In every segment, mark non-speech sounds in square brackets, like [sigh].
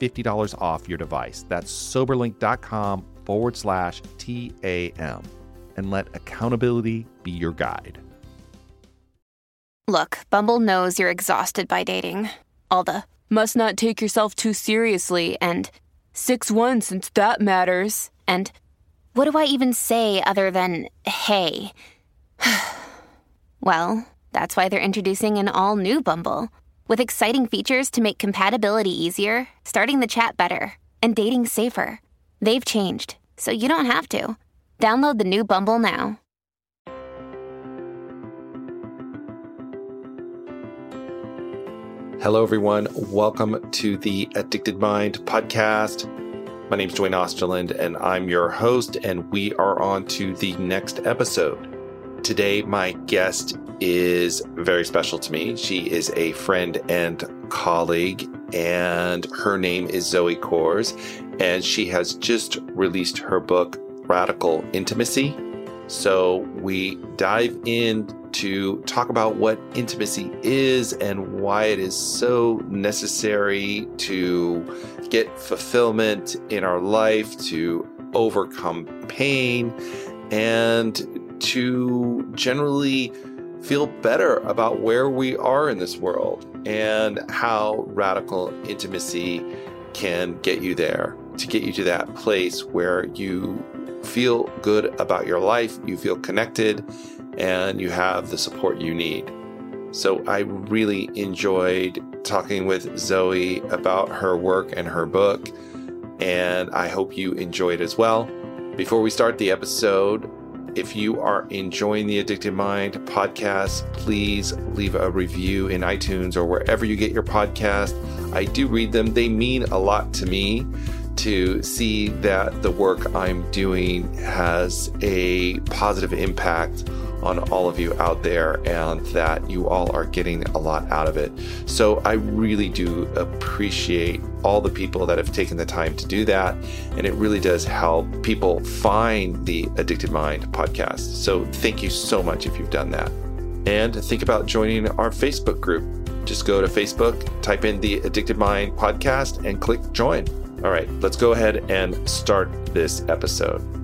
$50 off your device. That's soberlink.com forward slash TAM. And let accountability be your guide. Look, Bumble knows you're exhausted by dating. All the must not take yourself too seriously and 6 1 since that matters. And what do I even say other than hey? [sighs] well, that's why they're introducing an all new Bumble with exciting features to make compatibility easier, starting the chat better, and dating safer. They've changed, so you don't have to. Download the new Bumble now. Hello, everyone. Welcome to the Addicted Mind podcast. My name is Duane Osterlind, and I'm your host, and we are on to the next episode. Today, my guest is very special to me. She is a friend and colleague, and her name is Zoe Kors, and she has just released her book, Radical Intimacy. So, we dive in to talk about what intimacy is and why it is so necessary to get fulfillment in our life, to overcome pain, and to generally feel better about where we are in this world and how radical intimacy can get you there to get you to that place where you feel good about your life, you feel connected, and you have the support you need. So I really enjoyed talking with Zoe about her work and her book, and I hope you enjoyed it as well. Before we start the episode, if you are enjoying the Addicted Mind podcast, please leave a review in iTunes or wherever you get your podcast. I do read them, they mean a lot to me to see that the work I'm doing has a positive impact on all of you out there and that you all are getting a lot out of it. So I really do appreciate all the people that have taken the time to do that. And it really does help people find the Addicted Mind podcast. So thank you so much if you've done that. And think about joining our Facebook group. Just go to Facebook, type in the Addicted Mind podcast, and click join. All right, let's go ahead and start this episode.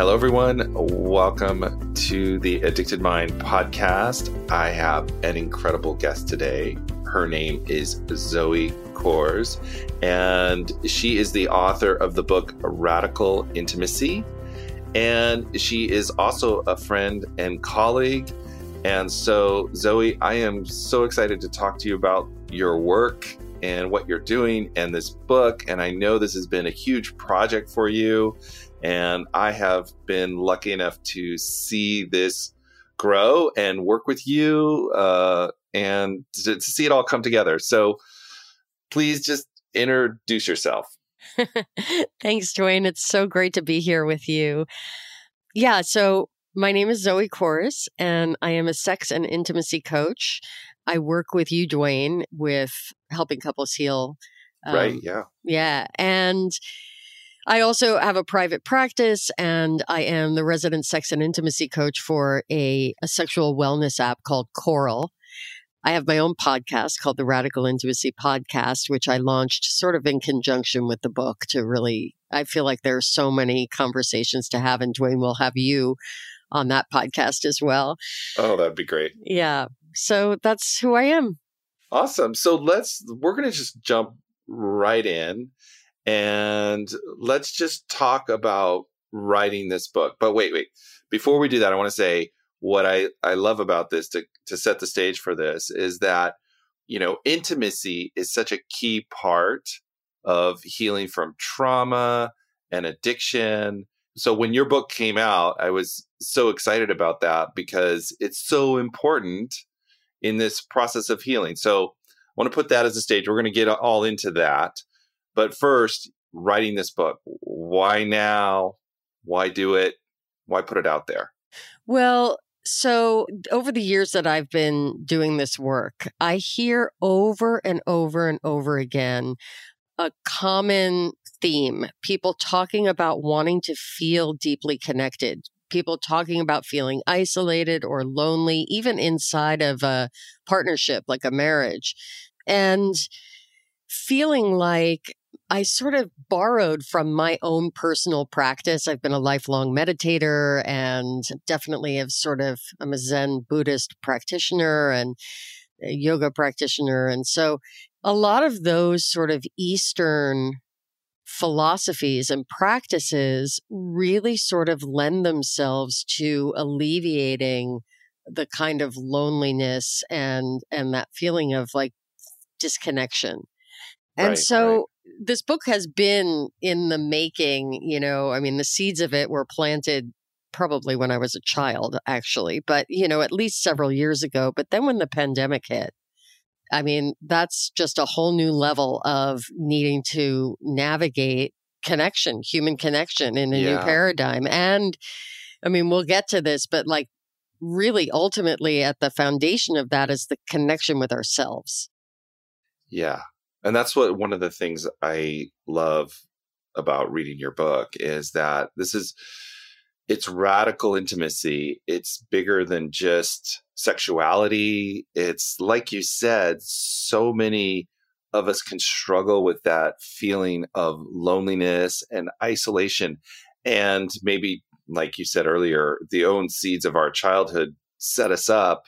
Hello, everyone. Welcome to the Addicted Mind podcast. I have an incredible guest today. Her name is Zoe Kors, and she is the author of the book Radical Intimacy. And she is also a friend and colleague. And so, Zoe, I am so excited to talk to you about your work and what you're doing and this book. And I know this has been a huge project for you and I have been lucky enough to see this grow and work with you uh, and to, to see it all come together. So please just introduce yourself. [laughs] Thanks, Duane. It's so great to be here with you. Yeah, so my name is Zoe Kors, and I am a sex and intimacy coach. I work with you, Duane, with helping couples heal. Um, right, yeah. Yeah. And I also have a private practice and I am the resident sex and intimacy coach for a, a sexual wellness app called Coral. I have my own podcast called the Radical Intimacy Podcast, which I launched sort of in conjunction with the book to really, I feel like there are so many conversations to have, and Duane will have you on that podcast as well. Oh, that'd be great. Yeah. So that's who I am. Awesome. So let's, we're going to just jump right in and let's just talk about writing this book. But wait, wait. Before we do that, I want to say what I, I love about this to, to set the stage for this is that, you know, intimacy is such a key part of healing from trauma and addiction. So when your book came out, I was so excited about that because it's so important in this process of healing. So I want to put that as a stage. We're going to get all into that. But first, writing this book, why now? Why do it? Why put it out there? Well, so over the years that I've been doing this work, I hear over and over and over again a common theme people talking about wanting to feel deeply connected, people talking about feeling isolated or lonely, even inside of a partnership like a marriage, and feeling like I sort of borrowed from my own personal practice. I've been a lifelong meditator and definitely have sort of, I'm a Zen Buddhist practitioner and yoga practitioner. And so a lot of those sort of Eastern philosophies and practices really sort of lend themselves to alleviating the kind of loneliness and and that feeling of like disconnection. And Right, so right. This book has been in the making, you know, I mean the seeds of it were planted probably when I was a child actually, but you know, at least several years ago, but then when the pandemic hit, I mean, that's just a whole new level of needing to navigate connection, human connection in a new paradigm. And I mean, we'll get to this, but like really ultimately at the foundation of that is the connection with ourselves. Yeah. And that's what one of the things I love about reading your book is that this is it's radical intimacy. It's bigger than just sexuality. It's like you said, so many of us can struggle with that feeling of loneliness and isolation. And maybe, like you said earlier, the own seeds of our childhood set us up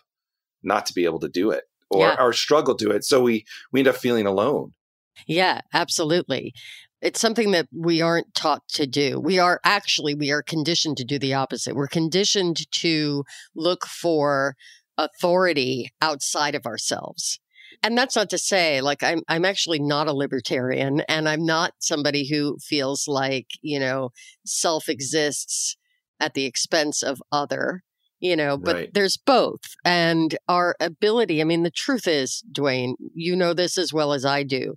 not to be able to do it or, Yeah. or struggle to it. So we, we end up feeling alone. Yeah, absolutely. It's something that we aren't taught to do. We are actually, we are conditioned to do the opposite. We're conditioned to look for authority outside of ourselves. And that's not to say like I'm I'm actually not a libertarian and I'm not somebody who feels like, you know, self exists at the expense of other, you know, but Right. there's both. And our ability, I mean the truth is, Duane, you know this as well as I do.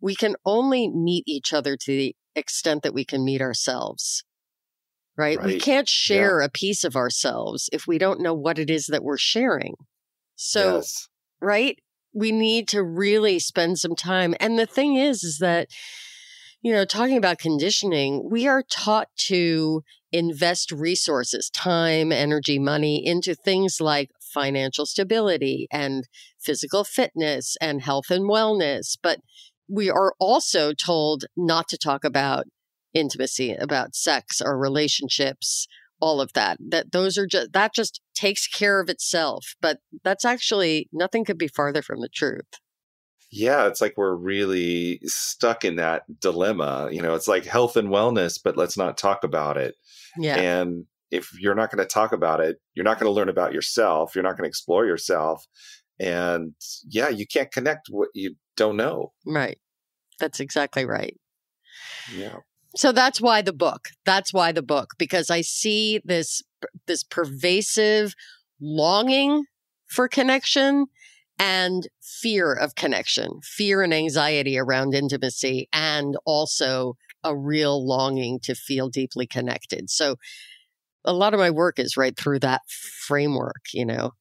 We can only meet each other to the extent that we can meet ourselves. Right? We can't share a piece of ourselves if we don't know what it is that we're sharing. So yes. right? We need to really spend some time. And the thing is, is that, you know, talking about conditioning, we are taught to invest resources, time, energy, money into things like financial stability and physical fitness and health and wellness. But we are also told not to talk about intimacy, about sex or relationships, all of that. That those are just, that just takes care of itself. But that's actually nothing could be farther from the truth. Yeah, it's like we're really stuck in that dilemma. You know, it's like health and wellness, but let's not talk about it. Yeah. And if you're not going to talk about it, you're not going to learn about yourself. You're not going to explore yourself. And yeah, you can't connect what you don't know. right. That's exactly right. Yeah. So that's why the book. That's why the book because I see this this pervasive longing for connection and fear of connection, fear and anxiety around intimacy and also a real longing to feel deeply connected. So a lot of my work is right through that framework, you know.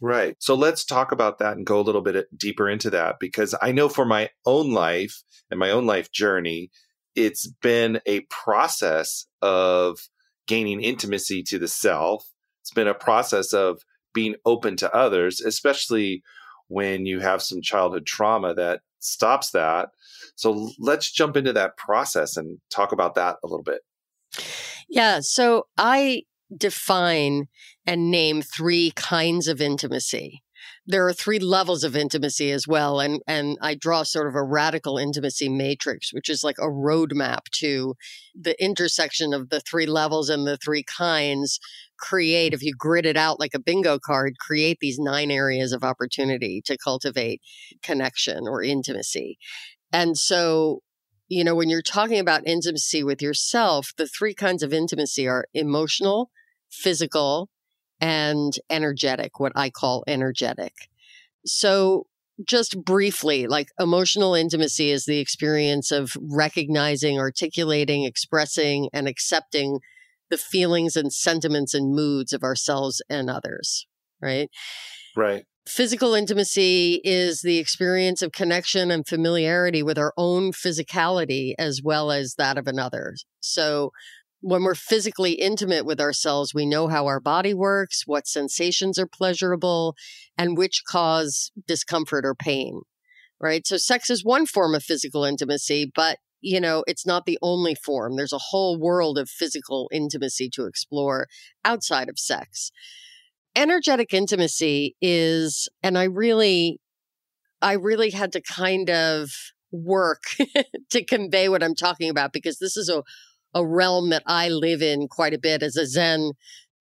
Right. So let's talk about that and go a little bit uh, deeper into that because I know for my own life and my own life journey, it's been a process of gaining intimacy to the self. It's been a process of being open to others, especially when you have some childhood trauma that stops that. So let's jump into that process and talk about that a little bit. Yeah. So I define and name three kinds of intimacy. There are three levels of intimacy as well. And, and I draw sort of a radical intimacy matrix, which is like a roadmap to the intersection of the three levels and the three kinds create, if you grid it out like a bingo card, create these nine areas of opportunity to cultivate connection or intimacy. And so you know, when you're talking about intimacy with yourself, the three kinds of intimacy are emotional, physical, and energetic, what I call energetic. So, just briefly, like emotional intimacy is the experience of recognizing, articulating, expressing, and accepting the feelings and sentiments and moods of ourselves and others, right? Right. Physical intimacy is the experience of connection and familiarity with our own physicality as well as that of another. So, when we're physically intimate with ourselves, we know how our body works, what sensations are pleasurable, and which cause discomfort or pain, right? So, sex is one form of physical intimacy, but you know, it's not the only form. There's a whole world of physical intimacy to explore outside of sex. Energetic intimacy is, and I really, I really had to kind of work [laughs] to convey what I'm talking about because this is a a realm that I live in quite a bit as a Zen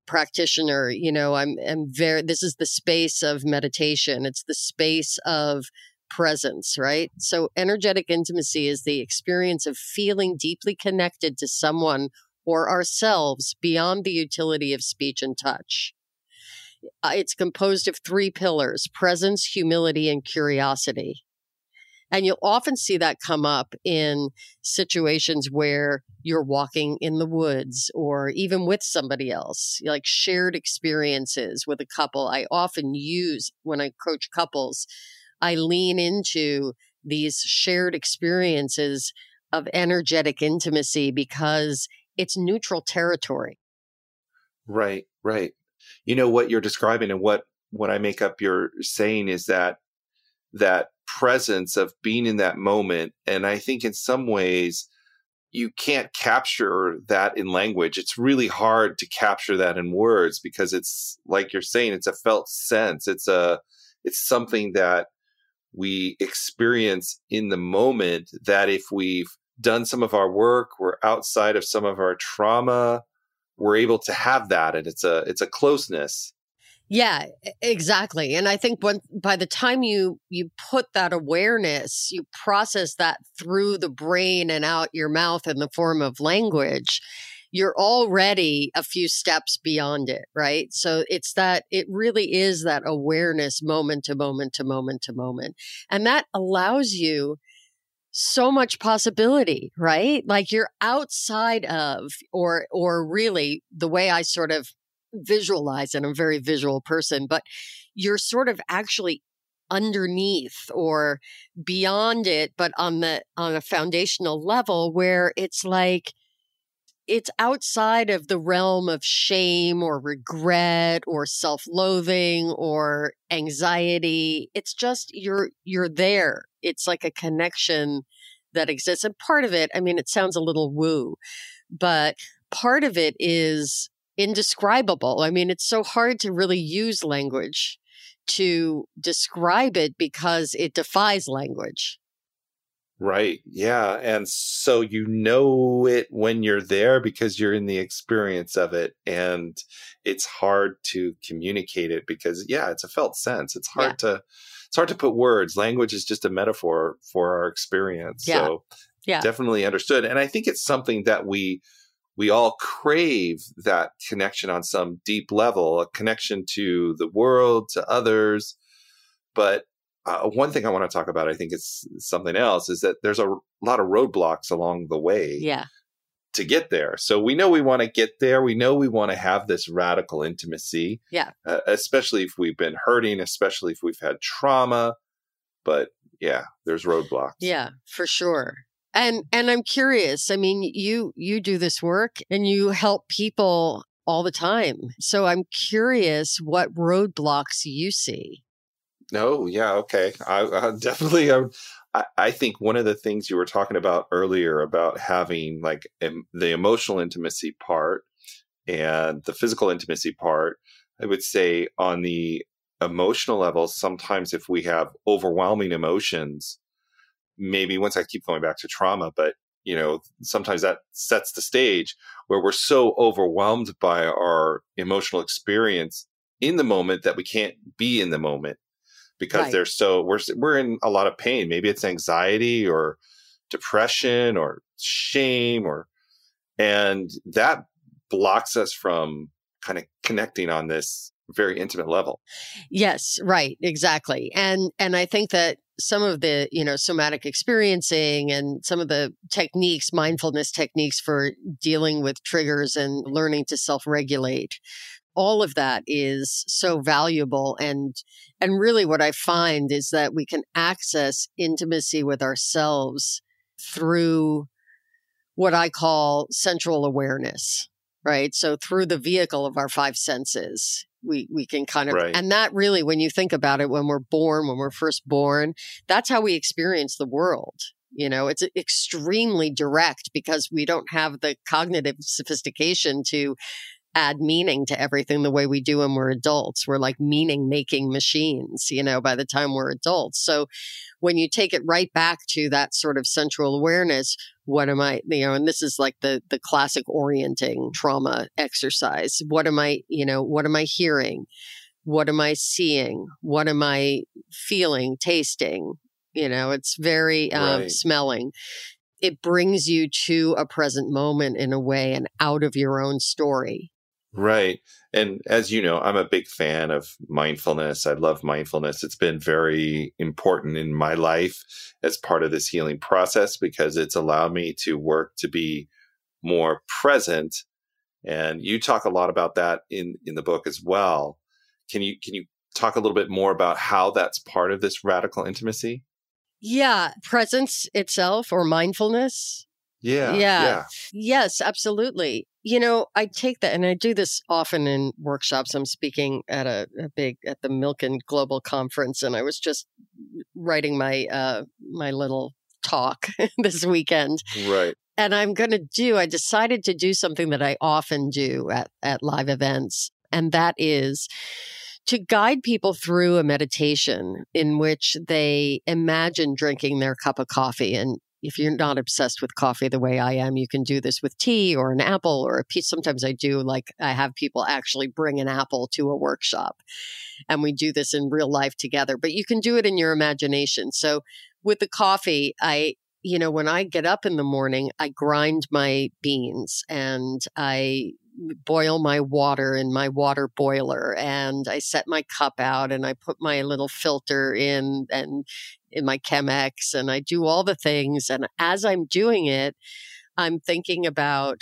practitioner. You know, I'm, I'm very, this is the space of meditation. It's the space of presence, right? So energetic intimacy is the experience of feeling deeply connected to someone or ourselves beyond the utility of speech and touch. Uh, it's composed of three pillars presence, humility, and curiosity. And you'll often see that come up in situations where you're walking in the woods or even with somebody else, like shared experiences with a couple. I often use when I coach couples, I lean into these shared experiences of energetic intimacy because it's neutral territory. Right, right. You know what you're describing and what what I make up you're saying is that that presence of being in that moment. And I think in some ways, you can't capture that in language. It's really hard to capture that in words because it's like you're saying, it's a felt sense. It's a, it's something that we experience in the moment that if we've done some of our work, we're outside of some of our trauma, we're able to have that. And it's a, it's a closeness yeah, exactly. And I think when by the time you you put that awareness, you process that through the brain and out your mouth in the form of language, you're already a few steps beyond it, right? So it's that it really is that awareness moment to moment to moment to moment. And that allows you so much possibility, right? Like you're outside of or or really the way I sort of visualize and I'm a very visual person, but you're sort of actually underneath or beyond it, but on the on a foundational level where it's like it's outside of the realm of shame or regret or self-loathing or anxiety. It's just you're you're there. It's like a connection that exists. And part of it, I mean, it sounds a little woo, but part of it is indescribable. I mean, it's so hard to really use language to describe it because it defies language. Right. Yeah. And so you know it when you're there because you're in the experience of it. And it's hard to communicate it because, yeah, it's a felt sense. It's hard yeah. to. It's hard to put words. Language is just a metaphor for our experience. Yeah. So, yeah. definitely understood. And I think it's something that we we all crave that connection on some deep level, a connection to the world, to others. But uh, one thing I want to talk about, I think it's something else, is that there's a lot of roadblocks along the way. Yeah. To get there. So we know we want to get there. We know we want to have this radical intimacy. Yeah. Uh, especially if we've been hurting, especially if we've had trauma. But yeah, there's roadblocks. Yeah, for sure. And and I'm curious. I mean, you you do this work and you help people all the time. So I'm curious what roadblocks you see. No, oh, yeah, okay. I, I [laughs] definitely I, I think one of the things you were talking about earlier about having like em, the emotional intimacy part and the physical intimacy part. I would say on the emotional level, sometimes if we have overwhelming emotions, maybe once I keep going back to trauma, but you know, sometimes that sets the stage where we're so overwhelmed by our emotional experience in the moment that we can't be in the moment because right. they're so we're we're in a lot of pain. Maybe it's anxiety or depression or shame or and that blocks us from kind of connecting on this very intimate level. Yes, right, exactly. And and I think that some of the, you know, somatic experiencing and some of the techniques, mindfulness techniques for dealing with triggers and learning to self-regulate all of that is so valuable. And and really what i find is that we can access intimacy with ourselves through what i call central awareness right? So through the vehicle of our five senses we we can kind of right. and that really when you think about it when we're born when we're first born that's how we experience the world you know it's extremely direct because we don't have the cognitive sophistication to add meaning to everything the way we do when we're adults. We're like meaning making machines you know by the time we're adults. So when you take it right back to that sort of central awareness what am i you know and this is like the the classic orienting trauma exercise. What am i you know what am i hearing? What am i seeing? What am i feeling tasting? You know it's very um, right. smelling. It brings you to a present moment in a way and out of your own story Right. And as you know, I'm a big fan of mindfulness. I love mindfulness. It's been very important in my life as part of this healing process because it's allowed me to work to be more present. And you talk a lot about that in, in the book as well. Can you, can you talk a little bit more about how that's part of this radical intimacy? Yeah. Presence itself or mindfulness. Yeah, yeah. Yeah. Yes, absolutely. You know, I take that and I do this often in workshops. I'm speaking at a, a big at the Milken Global Conference and I was just writing my uh my little talk [laughs] this weekend. Right. And I'm going to do I decided to do something that I often do at at live events and that is to guide people through a meditation in which they imagine drinking their cup of coffee and if you're not obsessed with coffee the way I am, you can do this with tea or an apple or a piece. Sometimes I do like I have people actually bring an apple to a workshop and we do this in real life together, but you can do it in your imagination. So with the coffee, I, you know, when I get up in the morning, I grind my beans and I boil my water in my water boiler and I set my cup out and I put my little filter in and in my Chemex and I do all the things. And as I'm doing it, I'm thinking about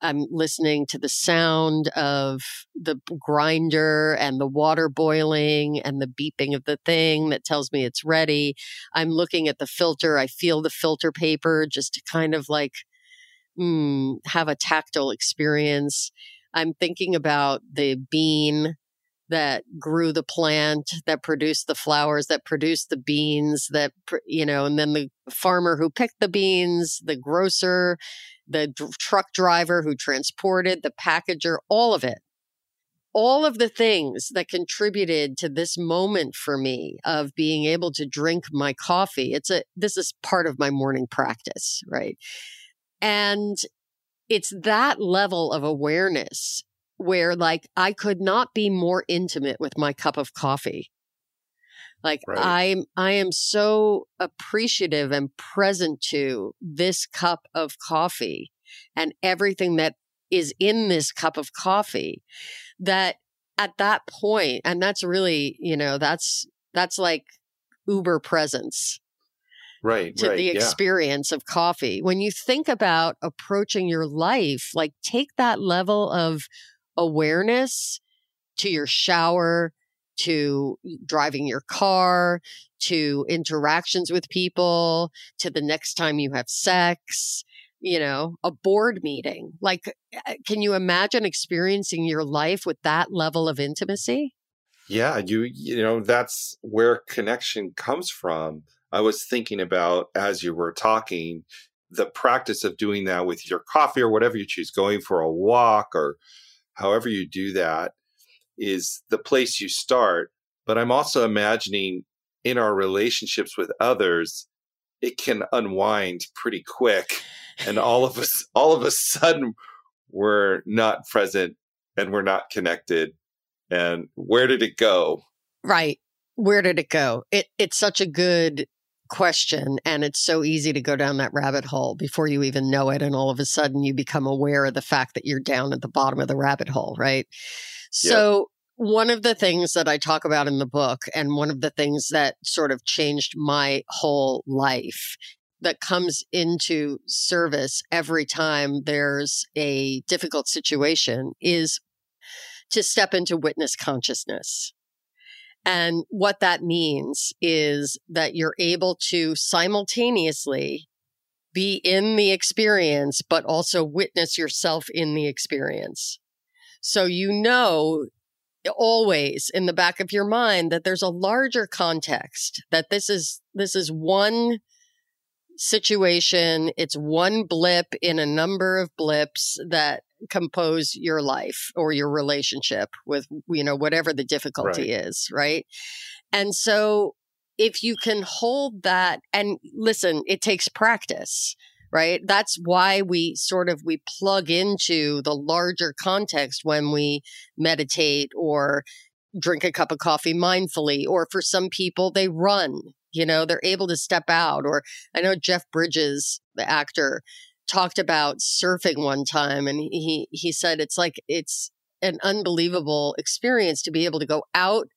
I'm listening to the sound of the grinder and the water boiling and the beeping of the thing that tells me it's ready. I'm looking at the filter. I feel the filter paper just to kind of like mm, have a tactile experience. I'm thinking about the bean that grew the plant, that produced the flowers, that produced the beans, that, you know, and then the farmer who picked the beans, the grocer, the d- truck driver who transported, the packager, all of it. All of the things that contributed to this moment for me of being able to drink my coffee. It's a, this is part of my morning practice, right? And it's that level of awareness where like I could not be more intimate with my cup of coffee. Like right. I'm I am so appreciative and present to this cup of coffee and everything that is in this cup of coffee that at that point and that's really, you know, that's that's like uber presence right to right, the experience yeah. of coffee. When you think about approaching your life like take that level of awareness to your shower to driving your car to interactions with people to the next time you have sex you know a board meeting. Like can you imagine experiencing your life with that level of intimacy? Yeah you you know that's where connection comes from I was thinking about as you were talking the practice of doing that with your coffee or whatever you choose, going for a walk or however you do that is the place you start. But I'm also imagining in our relationships with others, it can unwind pretty quick. And all of us, [laughs] all of a sudden, we're not present and we're not connected. And where did it go? Right. Where did it go? It, it's such a good question and it's so easy to go down that rabbit hole before you even know it and all of a sudden you become aware of the fact that you're down at the bottom of the rabbit hole right so one of the things that I talk about in the book, and one of the things that sort of changed my whole life that comes into service every time there's a difficult situation is to step into witness consciousness. And what that means is that you're able to simultaneously be in the experience, but also witness yourself in the experience. So you know always in the back of your mind that there's a larger context that this is this is one situation it's one blip in a number of blips that compose your life or your relationship with you know whatever the difficulty right. is right and so if you can hold that and listen it takes practice right that's why we sort of we plug into the larger context when we meditate or drink a cup of coffee mindfully or for some people they run you know they're able to step out or i know jeff bridges the actor talked about surfing one time and he he said it's like it's an unbelievable experience to be able to go out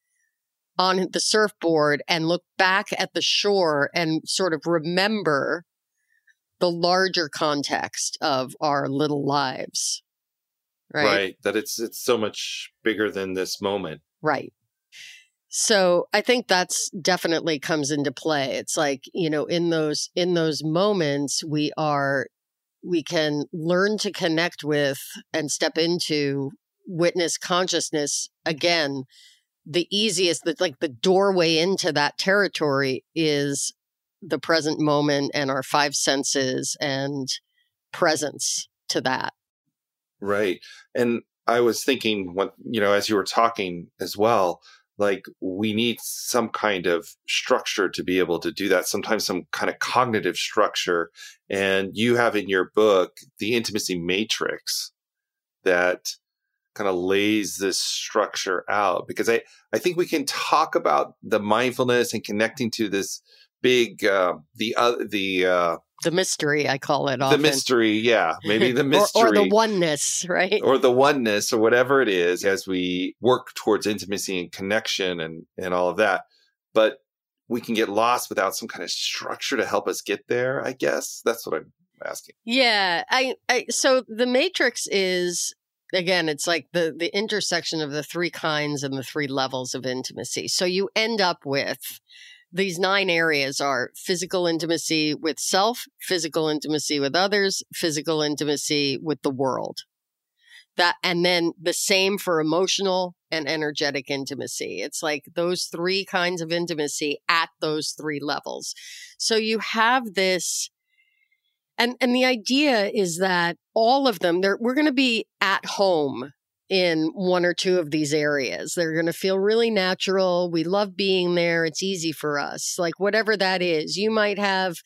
on the surfboard and look back at the shore and sort of remember the larger context of our little lives. Right? right. That it's it's so much bigger than this moment. Right. So I think that's definitely comes into play. It's like, you know, in those in those moments we are we can learn to connect with and step into witness consciousness again. The easiest, the, like the doorway into that territory is the present moment and our five senses and presence to that. Right. And I was thinking what you know as you were talking as well like we need some kind of structure to be able to do that sometimes some kind of cognitive structure. And you have in your book the intimacy matrix that kind of lays this structure out. Because i i think we can talk about the mindfulness and connecting to this big uh, the uh, the uh, the mystery I call it. Often. The mystery, yeah, maybe the mystery [laughs] or, or, the oneness, right? Or the oneness, or whatever it is, as we work towards intimacy and connection and and all of that. But we can get lost without some kind of structure to help us get there. I guess that's what I'm asking. Yeah, I, I so the matrix is again it's like the the intersection of the three kinds and the three levels of intimacy so you end up with these nine areas are physical intimacy with self, physical intimacy with others, physical intimacy with the world. That, and then the same for emotional and energetic intimacy. It's like those three kinds of intimacy at those three levels. So you have this, and, and the idea is that all of them, we're going to be at home in one or two of these areas. They're going to feel really natural. We love being there. It's easy for us. Like whatever that is, you might have,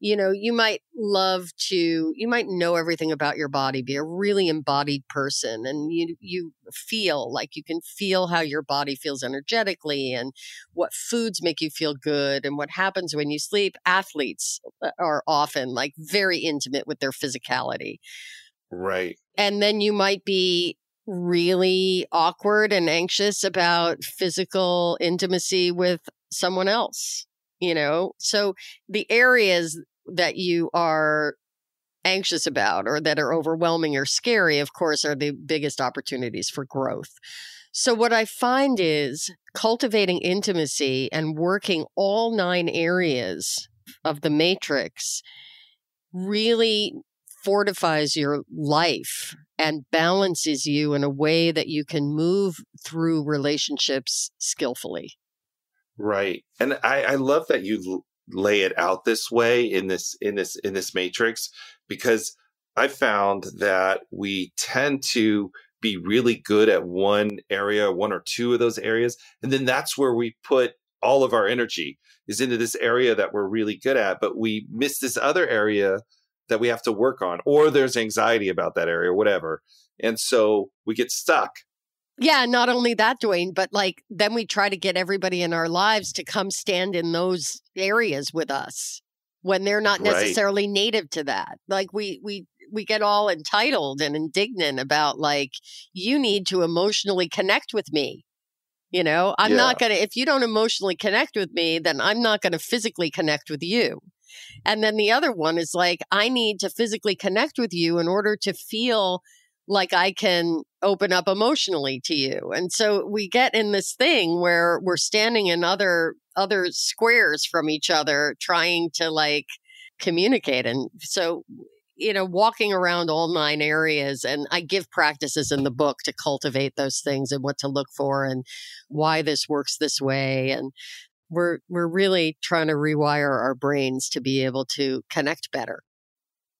you know, you might love to, you might know everything about your body, be a really embodied person and you, you feel like you can feel how your body feels energetically and what foods make you feel good and what happens when you sleep. Athletes uh, are often like very intimate with their physicality. Right. And then you might be really awkward and anxious about physical intimacy with someone else, you know? So the areas that you are anxious about or that are overwhelming or scary, of course, are the biggest opportunities for growth. So, what I find is cultivating intimacy and working all nine areas of the matrix really fortifies your life and balances you in a way that you can move through relationships skillfully. Right. And I, I love that you lay it out this way in this in this in this matrix because I found that we tend to be really good at one area, one or two of those areas. And then that's where we put all of our energy is into this area that we're really good at, but we miss this other area that we have to work on, or there's anxiety about that area, whatever. And so we get stuck. Yeah, not only that, Duane, but like then we try to get everybody in our lives to come stand in those areas with us when they're not necessarily right. native to that. Like we we we get all entitled and indignant about like you need to emotionally connect with me. You know, I'm yeah. not going to if you don't emotionally connect with me, then I'm not going to physically connect with you. And then the other one is like I need to physically connect with you in order to feel like I can open up emotionally to you. And so we get in this thing where we're standing in other other squares from each other trying to like communicate. And so you know, walking around all nine areas. And I give practices in the book to cultivate those things and what to look for and why this works this way. And we're, we're really trying to rewire our brains to be able to connect better.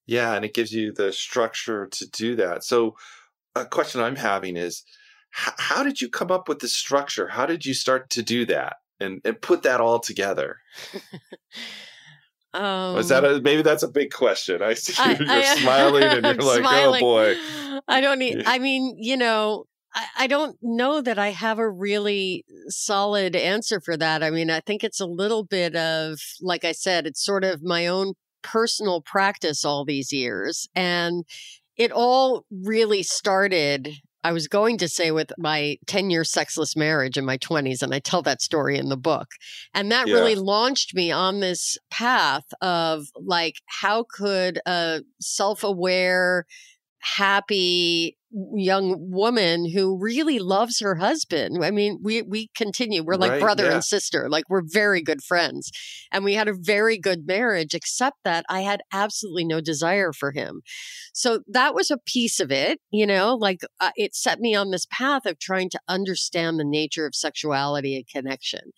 Yeah. And it gives you the structure to do that. So, a question I'm having is h- how did you come up with the structure? How did you start to do that and, and put that all together? [laughs] Um, Was that a, maybe that's a big question? I see I, [laughs] you're I, [laughs] smiling and you're like, oh, smiling. oh boy. I don't need, I mean, you know, I, I don't know that I have a really solid answer for that. I mean, I think it's a little bit of, like I said, it's sort of my own personal practice all these years. And it all really started I was going to say with my 10 year sexless marriage in my 20s, and I tell that story in the book. And that yeah. really launched me on this path of like, how could a self aware, happy young woman who really loves her husband. I mean, we we continue. We're like right, brother yeah. and sister. Like we're very good friends. And we had a very good marriage except that I had absolutely no desire for him. So that was a piece of it, you know, like uh, it set me on this path of trying to understand the nature of sexuality and connection.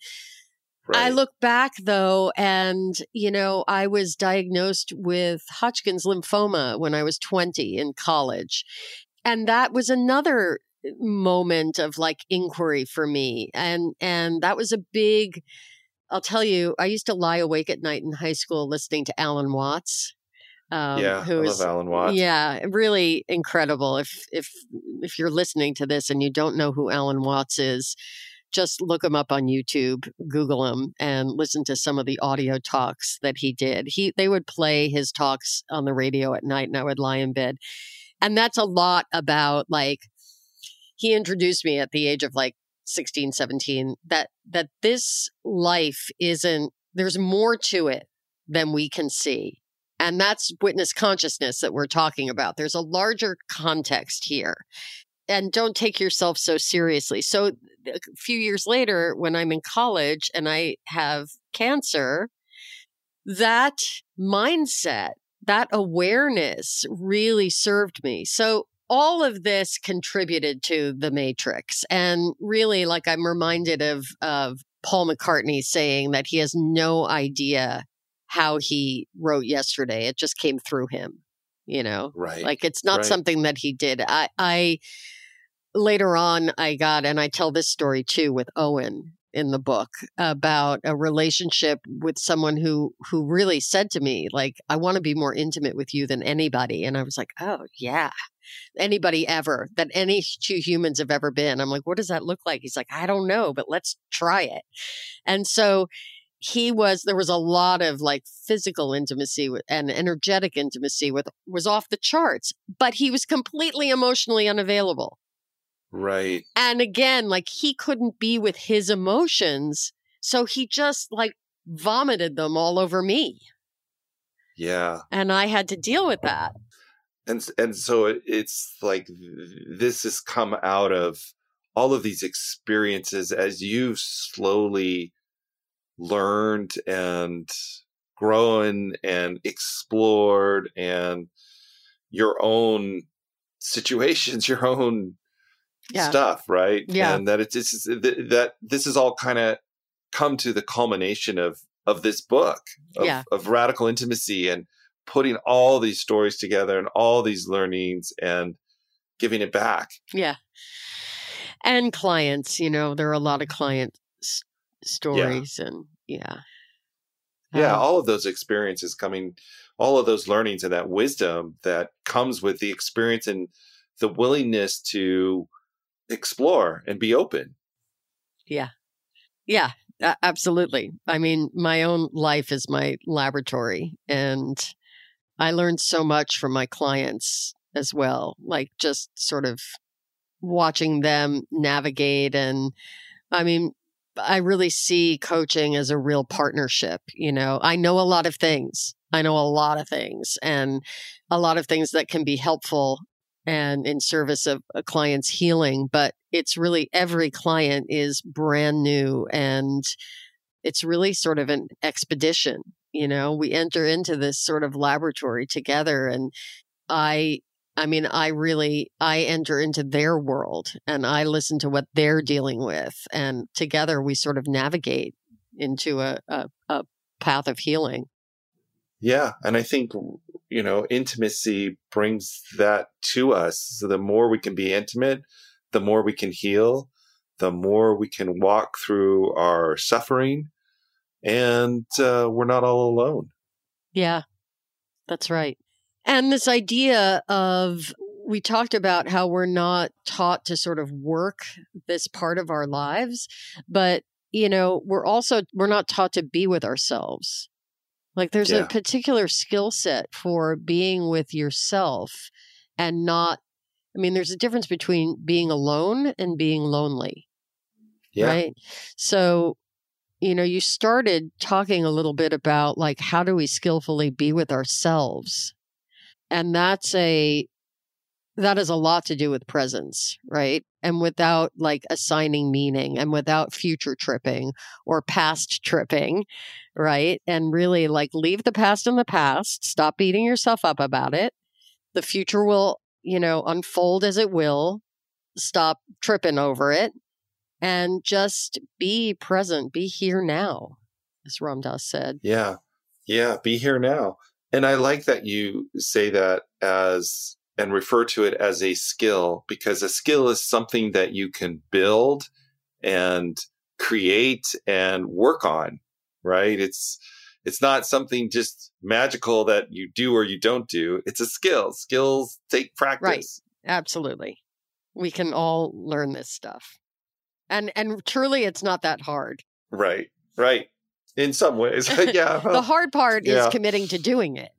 Right. I look back though, and you know, I was diagnosed with Hodgkin's lymphoma when I was 20 in college. And that was another moment of like inquiry for me. And and that was a big I'll tell you, I used to lie awake at night in high school listening to Alan Watts. Um, yeah, who I is, love Alan Watts. Yeah, really incredible. If if if you're listening to this and you don't know who Alan Watts is, just look him up on YouTube, Google him, and listen to some of the audio talks that he did. He they would play his talks on the radio at night, and I would lie in bed, and that's a lot about like he introduced me at the age of like 16, 17 that that this life isn't there's more to it than we can see. And that's witness consciousness that we're talking about. There's a larger context here and don't take yourself so seriously. So a few years later, when I'm in college and I have cancer, that mindset, that awareness really served me. So all of this contributed to the matrix. And really, like I'm reminded of, of Paul McCartney saying that he has no idea how he wrote yesterday. It just came through him you know right like it's not right. something that he did i i later on, I got, and I tell this story too with Owen in the book about a relationship with someone who who really said to me like i want to be more intimate with you than anybody. And i was like oh yeah. Anybody ever that any two humans have ever been. I'm like what does that look like? He's like i don't know but let's try it. And so he was there was a lot of like physical intimacy and energetic intimacy with was off the charts but he was completely emotionally unavailable Right. And again, like he couldn't be with his emotions. So he just like vomited them all over me. Yeah. And I had to deal with that. And and so it, it's like this has come out of all of these experiences as you've slowly learned and grown and explored and your own situations, [laughs] your own yeah. stuff, right? Yeah, and that it's, it's that this is all kind of come to the culmination of of this book of, yeah. of radical intimacy and putting all these stories together and all these learnings and giving it back. Yeah. And clients, you know, there are a lot of client s- stories and yeah. Yeah, Um, all of those experiences coming, all of those learnings and that wisdom that comes with the experience and the willingness to explore and be open. Yeah. Yeah, absolutely. I mean, my own life is my laboratory and I learned so much from my clients as well, like just sort of watching them navigate and I mean, I really see coaching as a real partnership, you know. I know a lot of things. I know a lot of things and a lot of things that can be helpful and in service of a client's healing, but it's really every client is brand new and it's really sort of an expedition. You know, we enter into this sort of laboratory together and I I mean, I really I enter into their world and I listen to what they're dealing with and together we sort of navigate into a, a, a path of healing. Yeah. And I think, you know, intimacy brings that to us. So the more we can be intimate, the more we can heal, the more we can walk through our suffering, and uh, we're not all alone. Yeah, that's right. And this idea of, we talked about how we're not taught to sort of work this part of our lives, but, you know, we're also, we're not taught to be with ourselves. Like there's Yeah. a particular skill set for being with yourself and not, I mean, there's a difference between being alone and being lonely Yeah. right? So, you know, you started talking a little bit about like how do we skillfully be with ourselves? And that's a that has a lot to do with presence, right? And without like assigning meaning and without future tripping or past tripping, right? And really like leave the past in the past, stop beating yourself up about it. The future will, you know, unfold as it will. Stop tripping over it and just be present, be here now, as Ram Dass said. Yeah. Yeah. Be here now. And I like that you say that as and refer to it as a skill because a skill is something that you can build and create and work on, right? It's, it's not something just magical that you do or you don't do. It's a skill. Skills take practice. Right. Absolutely. We can all learn this stuff. And and truly it's not that hard. Right. Right. In some ways. [laughs] [laughs] yeah. the hard part yeah. is committing to doing it.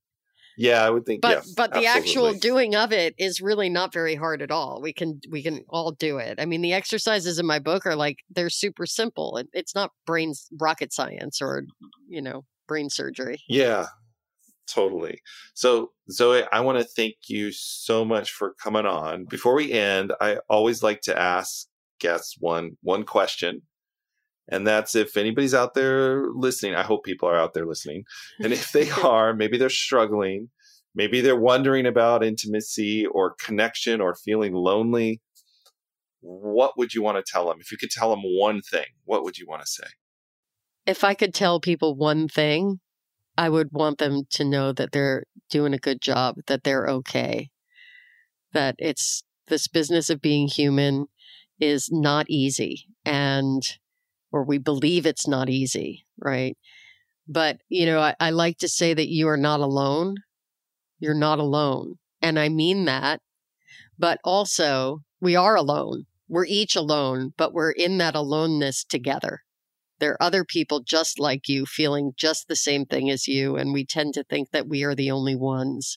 Yeah. I would think. But yeah, but the actual doing of it is really not very hard at all. We can we can all do it. I mean, the exercises in my book are like they're super simple. It, it's not brain rocket science or you know brain surgery. Yeah, totally. So, Zoe, I want to thank you so much for coming on. Before we end, I always like to ask guests one one question. And that's if anybody's out there listening. I hope people are out there listening. And if they [laughs] are, maybe they're struggling, maybe they're wondering about intimacy or connection or feeling lonely. What would you want to tell them? If you could tell them one thing, what would you want to say? if I could tell people one thing, I would want them to know that they're doing a good job, that they're okay, that it's this business of being human is not easy and or we believe it's not easy, right? But, you know, I, I like to say that you are not alone. You're not alone. And I mean that. But also, we are alone. We're each alone, but we're in that aloneness together there are other people just like you feeling just the same thing as you and we tend to think that we are the only ones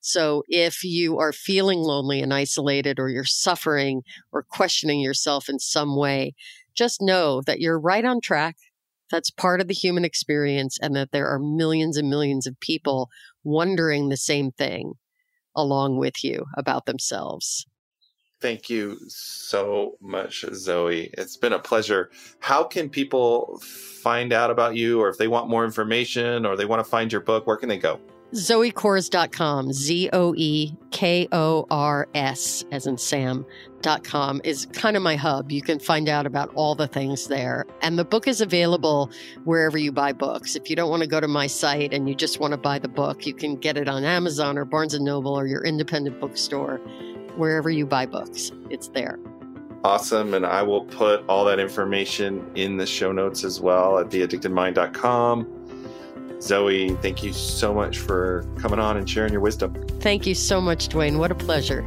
so if you are feeling lonely and isolated or you're suffering or questioning yourself in some way just know that you're right on track that's part of the human experience and that there are millions and millions of people wondering the same thing along with you about themselves Thank you so much, Zoe. It's been a pleasure. How can people find out about you, or if they want more information, or they want to find your book, where can they go? ZoeKors.com, Z O E K O R S, as in Sam.com, is kind of my hub. You can find out about all the things there. And the book is available wherever you buy books. If you don't want to go to my site and you just want to buy the book, you can get it on Amazon or Barnes and Noble or your independent bookstore wherever you buy books. It's there. Awesome. And I will put all that information in the show notes as well at theaddictedmind.com. Zoe, thank you so much for coming on and sharing your wisdom. Thank you so much, Duane. What a pleasure.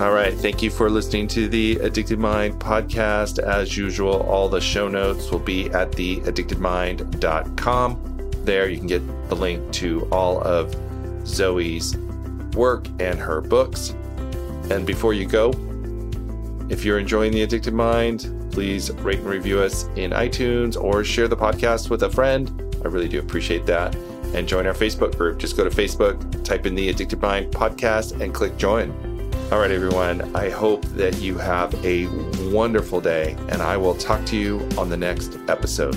All right. Thank you for listening to the Addicted Mind podcast. As usual, all the show notes will be at theaddictedmind.com. There you can get the link to all of Zoe's work and her books. And before you go, if you're enjoying The Addicted Mind, please rate and review us in iTunes or share the podcast with a friend. I really do appreciate that. And join our Facebook group. Just go to Facebook, type in The Addicted Mind podcast, and click join. All right, everyone. I hope that you have a wonderful day, and I will talk to you on the next episode.